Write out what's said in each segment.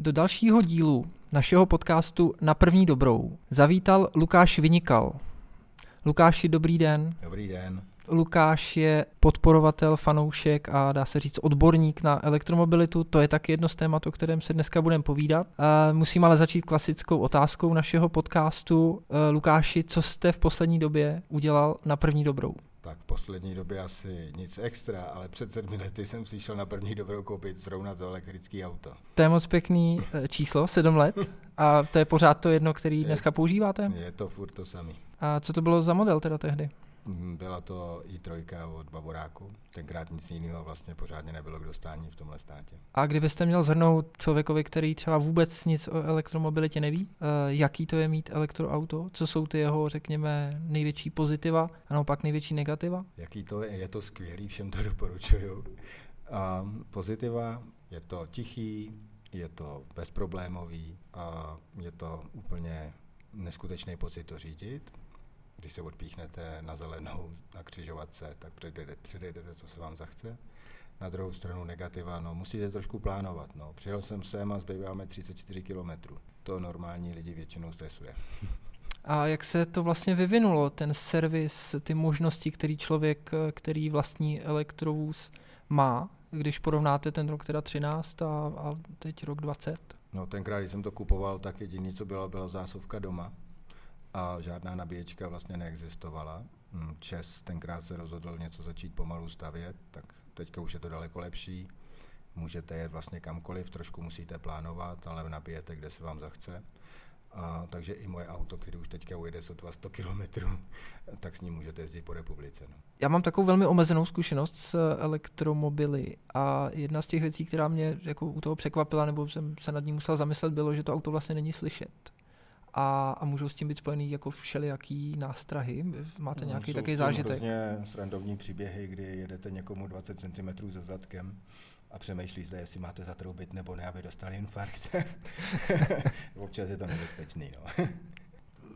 Do dalšího dílu našeho podcastu Na první dobrou zavítal Lukáš Vynikal. Lukáši, dobrý den. Dobrý den. Lukáš je podporovatel, fanoušek a dá se říct odborník na elektromobilitu. To je taky jedno z témat, o kterém se dneska budeme povídat. Musím ale začít klasickou otázkou našeho podcastu. Lukáši, co jste v poslední době udělal na první dobrou? Tak v poslední době asi nic extra, ale před sedmi lety jsem si šel na první dobrou koupit zrovna to elektrické auto. To je moc pěkný eh, číslo, sedm let. A to je pořád to jedno, který dneska používáte? Je to furt to samý. A co to bylo za model teda tehdy? Mhm, byla to i3 od Bavoráku. Tenkrát nic jiného vlastně pořádně nebylo k dostání v tomhle státě. A kdybyste měl zhrnout člověkovi, který třeba vůbec nic o elektromobilitě neví, uh, jaký to je mít elektroauto, co jsou ty jeho, řekněme, největší pozitiva a naopak největší negativa? Jaký to je, je to skvělý, všem to doporučuju. A pozitiva, je to tichý, je to bezproblémový a je to úplně neskutečný pocit to řídit když se odpíchnete na zelenou, na křižovatce, tak předjedete, co se vám zachce. Na druhou stranu negativa, no musíte trošku plánovat. No. Přijel jsem sem a zbýváme 34 km. To normální lidi většinou stresuje. A jak se to vlastně vyvinulo, ten servis, ty možnosti, který člověk, který vlastní elektrovůz má, když porovnáte ten rok teda 13 a, a teď rok 20? No tenkrát, když jsem to kupoval, tak jediný, co bylo, byla zásuvka doma a žádná nabíječka vlastně neexistovala. Hm, Čes tenkrát se rozhodl něco začít pomalu stavět, tak teďka už je to daleko lepší. Můžete jet vlastně kamkoliv, trošku musíte plánovat, ale nabijete, kde se vám zachce. A, takže i moje auto, který už teďka ujede sotva 100 km, tak s ním můžete jezdit po republice. No. Já mám takovou velmi omezenou zkušenost s elektromobily a jedna z těch věcí, která mě jako u toho překvapila, nebo jsem se nad ní musel zamyslet, bylo, že to auto vlastně není slyšet a, a můžou s tím být spojený jako všelijaký nástrahy. Máte no, nějaký takový zážitek? Jsou srandovní příběhy, kdy jedete někomu 20 cm za zadkem a přemýšlíte, jestli máte zatroubit nebo ne, aby dostali infarkt. Občas je to nebezpečný. No.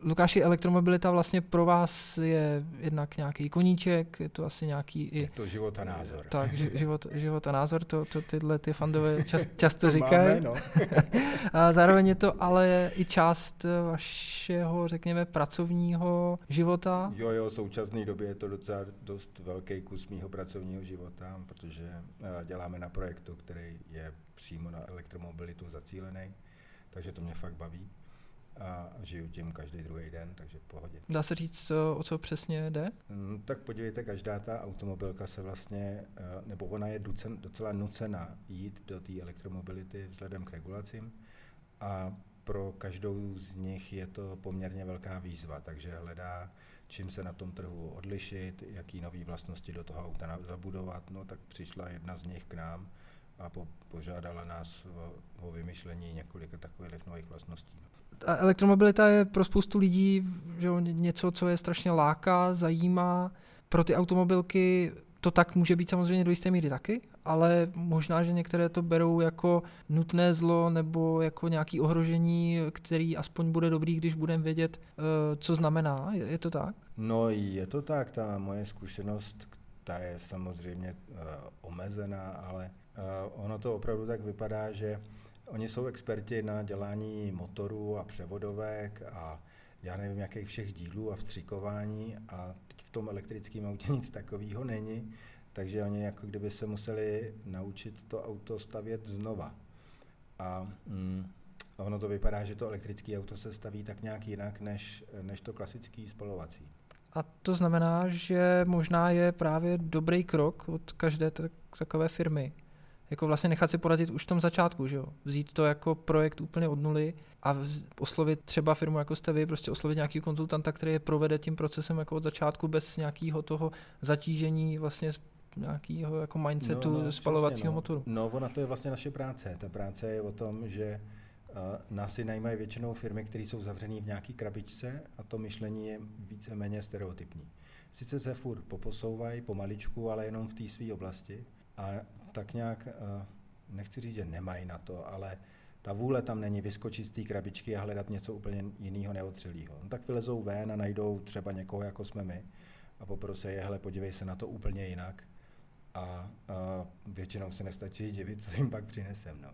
Lukáši, elektromobilita vlastně pro vás je jednak nějaký koníček, je to asi nějaký i... Je to život a názor. Tak, život, život a názor, to, to tyhle ty fandové čas, často říkají. No. a zároveň je to ale i část vašeho, řekněme, pracovního života. Jo, jo, v současné době je to docela dost velký kus mýho pracovního života, protože eh, děláme na projektu, který je přímo na elektromobilitu zacílený, takže to mě fakt baví a žiju tím každý druhý den, takže v pohodě. Dá se říct, co, o co přesně jde? No, tak podívejte, každá ta automobilka se vlastně, eh, nebo ona je ducen, docela nucena jít do té elektromobility vzhledem k regulacím a pro každou z nich je to poměrně velká výzva, takže hledá, čím se na tom trhu odlišit, jaký nové vlastnosti do toho auta zabudovat, no tak přišla jedna z nich k nám a po, požádala nás o, o vymyšlení několika takových nových vlastností. Elektromobilita je pro spoustu lidí že jo, něco, co je strašně láká, zajímá. Pro ty automobilky to tak může být samozřejmě do jisté míry taky, ale možná, že některé to berou jako nutné zlo nebo jako nějaké ohrožení, který aspoň bude dobrý, když budeme vědět, eh, co znamená. Je, to tak? No je to tak, ta moje zkušenost, ta je samozřejmě uh, omezená, ale uh, ono to opravdu tak vypadá, že Oni jsou experti na dělání motorů a převodovek a já nevím, jakých všech dílů a vstřikování a teď v tom elektrickém autě nic takového není, takže oni jako kdyby se museli naučit to auto stavět znova. A mm, ono to vypadá, že to elektrické auto se staví tak nějak jinak, než, než to klasický spalovací. A to znamená, že možná je právě dobrý krok od každé takové firmy, jako vlastně nechat si poradit už v tom začátku, že jo? Vzít to jako projekt úplně od nuly a oslovit třeba firmu, jako jste vy, prostě oslovit nějaký konzultanta, který je provede tím procesem jako od začátku bez nějakého toho zatížení vlastně nějakého jako mindsetu no, no, spalovacího přesně, no. motoru. No, ona to je vlastně naše práce. Ta práce je o tom, že uh, nás si najmají většinou firmy, které jsou zavřené v nějaké krabičce a to myšlení je víceméně stereotypní. Sice se furt poposouvají pomaličku, ale jenom v té své oblasti a tak nějak, eh, nechci říct, že nemají na to, ale ta vůle tam není vyskočit z té krabičky a hledat něco úplně jiného neotřelého. No, tak vylezou ven a najdou třeba někoho, jako jsme my, a poprosí je, hele, podívej se na to úplně jinak. A, a většinou se nestačí divit, co jim pak přinesem. No.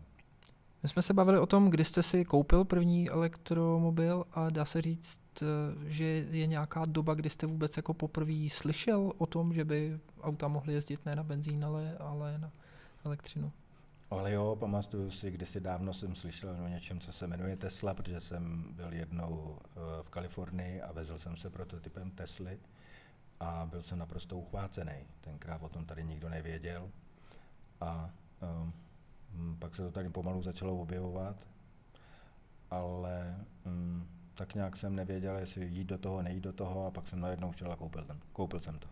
My jsme se bavili o tom, kdy jste si koupil první elektromobil a dá se říct, eh, že je nějaká doba, kdy jste vůbec jako poprvé slyšel o tom, že by auta mohly jezdit ne na benzín, ale, ale na elektřinu. Ale jo, pamatuju si, kdysi dávno jsem slyšel o něčem, co se jmenuje Tesla, protože jsem byl jednou eh, v Kalifornii a vezl jsem se prototypem Tesly a byl jsem naprosto uchvácený. Tenkrát o tom tady nikdo nevěděl a um, pak se to tady pomalu začalo objevovat, ale um, tak nějak jsem nevěděl, jestli jít do toho, nejít do toho a pak jsem najednou šel a koupil, ten, koupil jsem to.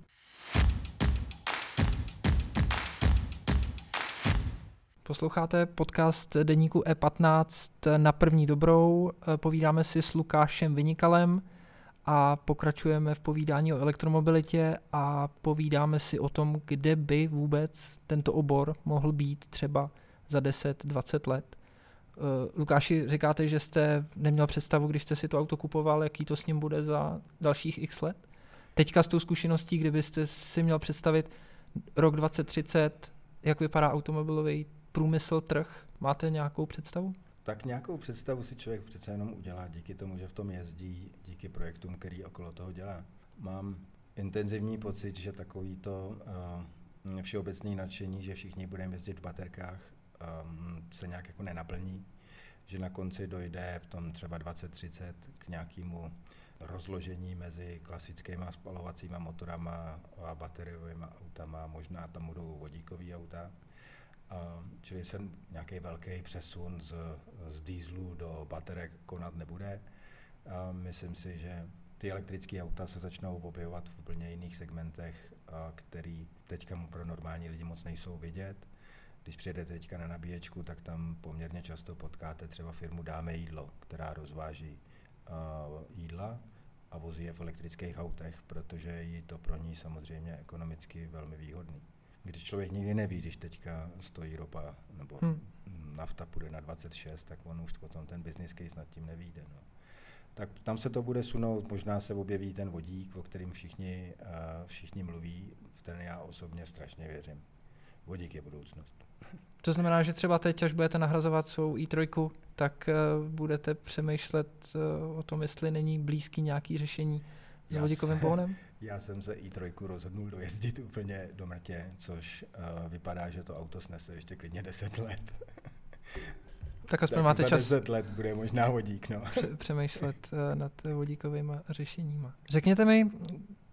Posloucháte podcast deníku E15 na první dobrou. Povídáme si s Lukášem Vynikalem a pokračujeme v povídání o elektromobilitě a povídáme si o tom, kde by vůbec tento obor mohl být třeba za 10-20 let. Lukáši, říkáte, že jste neměl představu, když jste si to auto kupoval, jaký to s ním bude za dalších x let? Teďka s tou zkušeností, kdybyste si měl představit rok 2030, jak vypadá automobilový průmysl, trh? Máte nějakou představu? Tak nějakou představu si člověk přece jenom udělá díky tomu, že v tom jezdí, díky projektům, který okolo toho dělá. Mám intenzivní pocit, že takový to uh, všeobecný nadšení, že všichni budeme jezdit v baterkách, um, se nějak jako nenaplní, že na konci dojde v tom třeba 2030 k nějakému rozložení mezi klasickými spalovacími motorama a bateriovými autama, možná tam budou vodíkové auta čili se nějaký velký přesun z, z dýzlu do baterek konat nebude. A myslím si, že ty elektrické auta se začnou objevovat v úplně jiných segmentech, a který teďka pro normální lidi moc nejsou vidět. Když přijedete teďka na nabíječku, tak tam poměrně často potkáte třeba firmu Dáme jídlo, která rozváží uh, jídla a vozí je v elektrických autech, protože je to pro ní samozřejmě ekonomicky velmi výhodný když člověk nikdy neví, když teďka stojí ropa nebo hmm. nafta půjde na 26, tak on už potom ten business case nad tím nevíde. No. Tak tam se to bude sunout, možná se objeví ten vodík, o kterým všichni, uh, všichni mluví, v ten já osobně strašně věřím. Vodík je budoucnost. To znamená, že třeba teď, až budete nahrazovat svou i3, tak uh, budete přemýšlet uh, o tom, jestli není blízký nějaký řešení s vodíkovým pohnem? Já jsem se i3 rozhodnul dojezdit úplně do mrtě, což uh, vypadá, že to auto snese ještě klidně 10 let. Tak aspoň tak máte za čas. 10 let bude možná vodík, no. Přemýšlet uh, nad vodíkovými řešeními. Řekněte mi,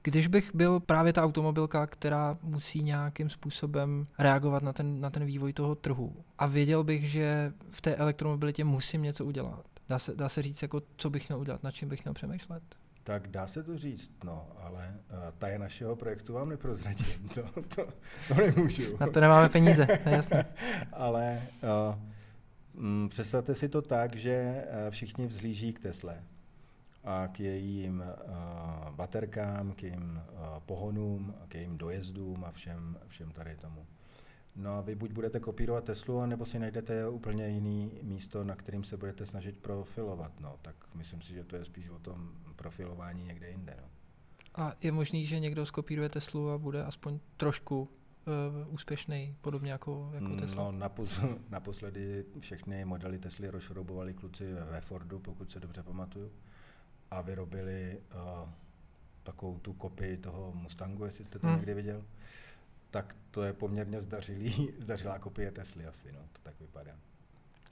když bych byl právě ta automobilka, která musí nějakým způsobem reagovat na ten, na ten vývoj toho trhu a věděl bych, že v té elektromobilitě musím něco udělat, dá se, dá se říct, jako, co bych měl udělat, nad čím bych měl přemýšlet? Tak dá se to říct, no, ale uh, ta je našeho projektu vám neprozradím, to, to, to nemůžu. Na to nemáme peníze, to je jasné. ale uh, um, představte si to tak, že uh, všichni vzhlíží k Tesle k jejím uh, baterkám, k jejím uh, pohonům, k jejím dojezdům a všem, všem tady tomu. No a vy buď budete kopírovat Teslu, nebo si najdete úplně jiný místo, na kterým se budete snažit profilovat. No, tak myslím si, že to je spíš o tom profilování někde jinde. No. A je možný, že někdo skopíruje Teslu a bude aspoň trošku uh, úspěšný, podobně jako, jako mm, Tesla? No, napos, naposledy všechny modely Tesly rozšroubovali kluci ve Fordu, pokud se dobře pamatuju, a vyrobili uh, takovou tu kopii toho Mustangu, jestli jste to hmm. někdy viděl tak to je poměrně zdařilý, zdařilá kopie Tesly asi, no, to tak vypadá.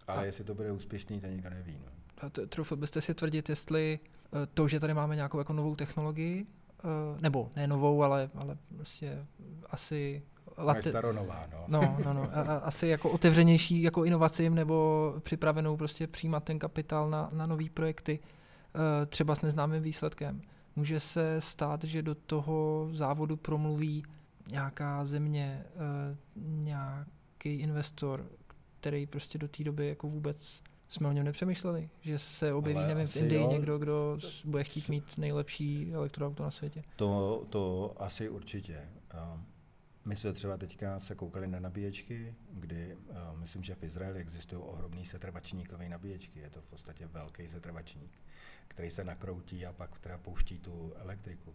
Ale a jestli to bude úspěšný, to nikdo neví. No. A to, troufil byste si tvrdit, jestli eh, to, že tady máme nějakou jako novou technologii, eh, nebo ne novou, ale, ale prostě asi late... staronová, no. No, no, no. A, a, asi jako otevřenější jako inovacím nebo připravenou prostě přijímat ten kapitál na, na nové projekty, třeba s neznámým výsledkem. Může se stát, že do toho závodu promluví nějaká země, uh, nějaký investor, který prostě do té doby jako vůbec jsme o něm nepřemýšleli, že se objeví, Ale nevím, v Indii jo. někdo, kdo bude chtít mít nejlepší elektroauto na světě. To, to asi určitě. My jsme třeba teďka se koukali na nabíječky, kdy uh, myslím, že v Izraeli existují ohromný setrvačníkové nabíječky. Je to v podstatě velký setrvačník, který se nakroutí a pak teda pouští tu elektriku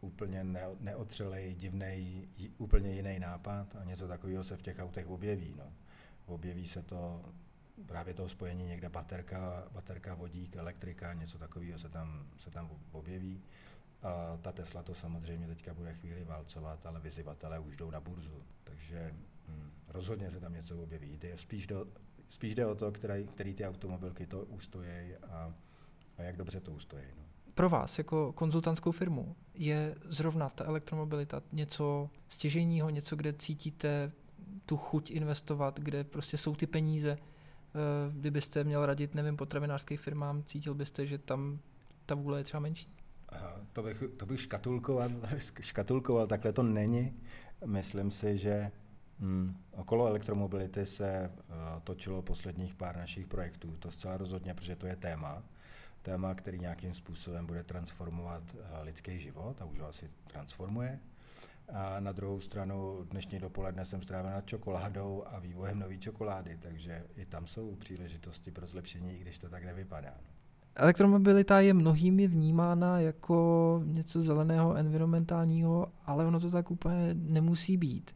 úplně ne, neotřelej, divný, úplně jiný nápad a něco takového se v těch autech objeví. No. Objeví se to právě toho spojení někde baterka, baterka, vodík, elektrika, něco takového se tam, se tam objeví. A ta Tesla to samozřejmě teďka bude chvíli válcovat, ale vyzývatelé už jdou na burzu. Takže hm, rozhodně se tam něco objeví. Jde spíš, do, spíš jde o to, který, který ty automobilky to ustojí a, a jak dobře to ustojí. No. Pro vás jako konzultantskou firmu je zrovna ta elektromobilita něco stěžejního, něco, kde cítíte tu chuť investovat, kde prostě jsou ty peníze. Eh, kdybyste měl radit, nevím, potravinářským firmám, cítil byste, že tam ta vůle je třeba menší? To bych, to bych škatulkoval, škatulkoval, takhle to není. Myslím si, že Hmm. Okolo elektromobility se uh, točilo posledních pár našich projektů. To zcela rozhodně, protože to je téma. Téma, který nějakým způsobem bude transformovat uh, lidský život a už ho asi transformuje. A na druhou stranu dnešní dopoledne jsem strávil nad čokoládou a vývojem nové čokolády, takže i tam jsou příležitosti pro zlepšení, i když to tak nevypadá. No. Elektromobilita je mnohými vnímána jako něco zeleného, environmentálního, ale ono to tak úplně nemusí být.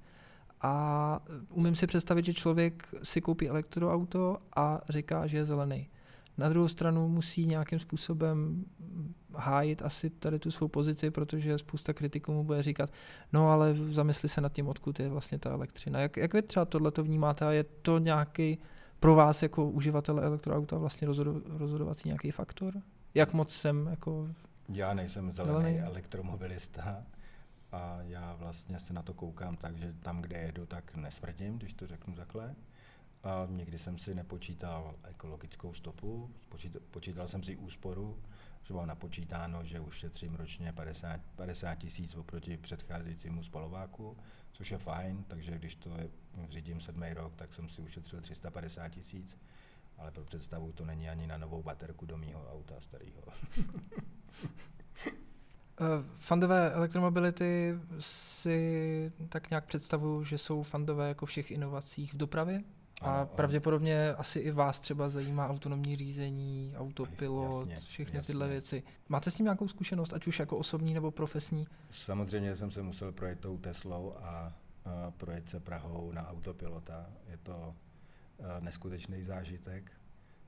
A umím si představit, že člověk si koupí elektroauto a říká, že je zelený. Na druhou stranu musí nějakým způsobem hájit asi tady tu svou pozici, protože spousta kritiků mu bude říkat, no ale zamysli se nad tím, odkud je vlastně ta elektřina. Jak, jak vy třeba tohle to vnímáte a je to nějaký pro vás jako uživatele elektroauta vlastně rozhodo, rozhodovací nějaký faktor? Jak moc jsem jako... Já nejsem zelený, zelený elektromobilista a já vlastně se na to koukám tak, že tam, kde jedu, tak nesmrdím, když to řeknu takhle. A nikdy jsem si nepočítal ekologickou stopu, počítal, počítal jsem si úsporu, že mám napočítáno, že ušetřím ročně 50, 50 tisíc oproti předcházejícímu spalováku, což je fajn, takže když to je, řídím sedmý rok, tak jsem si ušetřil 350 tisíc, ale pro představu to není ani na novou baterku do mýho auta starého. Eh, fandové elektromobility si tak nějak představuju, že jsou fandové jako všech inovacích v dopravě? A ano, pravděpodobně ano. asi i vás třeba zajímá autonomní řízení, autopilot, jasně, všechny jasně. tyhle věci. Máte s tím nějakou zkušenost, ať už jako osobní nebo profesní? Samozřejmě jsem se musel projet tou Teslou a, a projet se Prahou na autopilota. Je to a, neskutečný zážitek,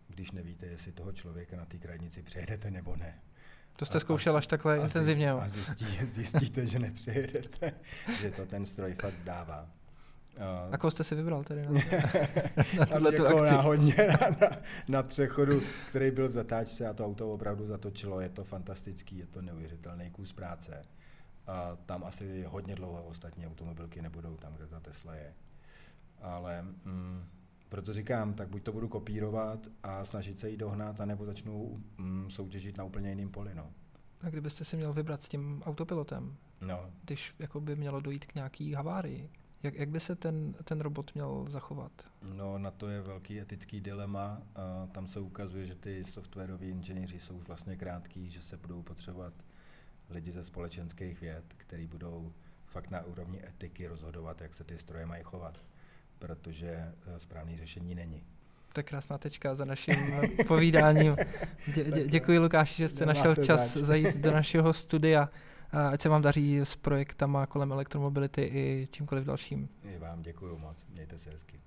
když nevíte, jestli toho člověka na té krajnici přejedete nebo ne. To jste zkoušel až takhle a intenzivně? A zjistí, zjistíte, že nepřejedete, že to ten stroj fakt dává. Uh, a koho jste si vybral tedy na, na tuhle tu akci? Náhodně na, na, na přechodu, který byl v zatáčce a to auto opravdu zatočilo. Je to fantastický, je to neuvěřitelný kus práce. A tam asi hodně dlouho ostatní automobilky nebudou tam, kde ta Tesla je. Ale mm, proto říkám, tak buď to budu kopírovat a snažit se jí dohnat, anebo začnu mm, soutěžit na úplně jiném poli. No. A kdybyste si měl vybrat s tím autopilotem, no. když jako by mělo dojít k nějaký havárii, jak, jak by se ten, ten robot měl zachovat? No, na to je velký etický dilema. A tam se ukazuje, že ty softwaroví inženýři jsou vlastně krátký, že se budou potřebovat lidi ze společenských věd, kteří budou fakt na úrovni etiky rozhodovat, jak se ty stroje mají chovat, protože eh, správné řešení není. To je krásná tečka za naším povídáním. Dě, dě, děkuji Lukáši, že jste našel čas zajít do našeho studia. Ať se vám daří s projektama kolem elektromobility i čímkoliv dalším. I vám děkuji moc. Mějte se hezky.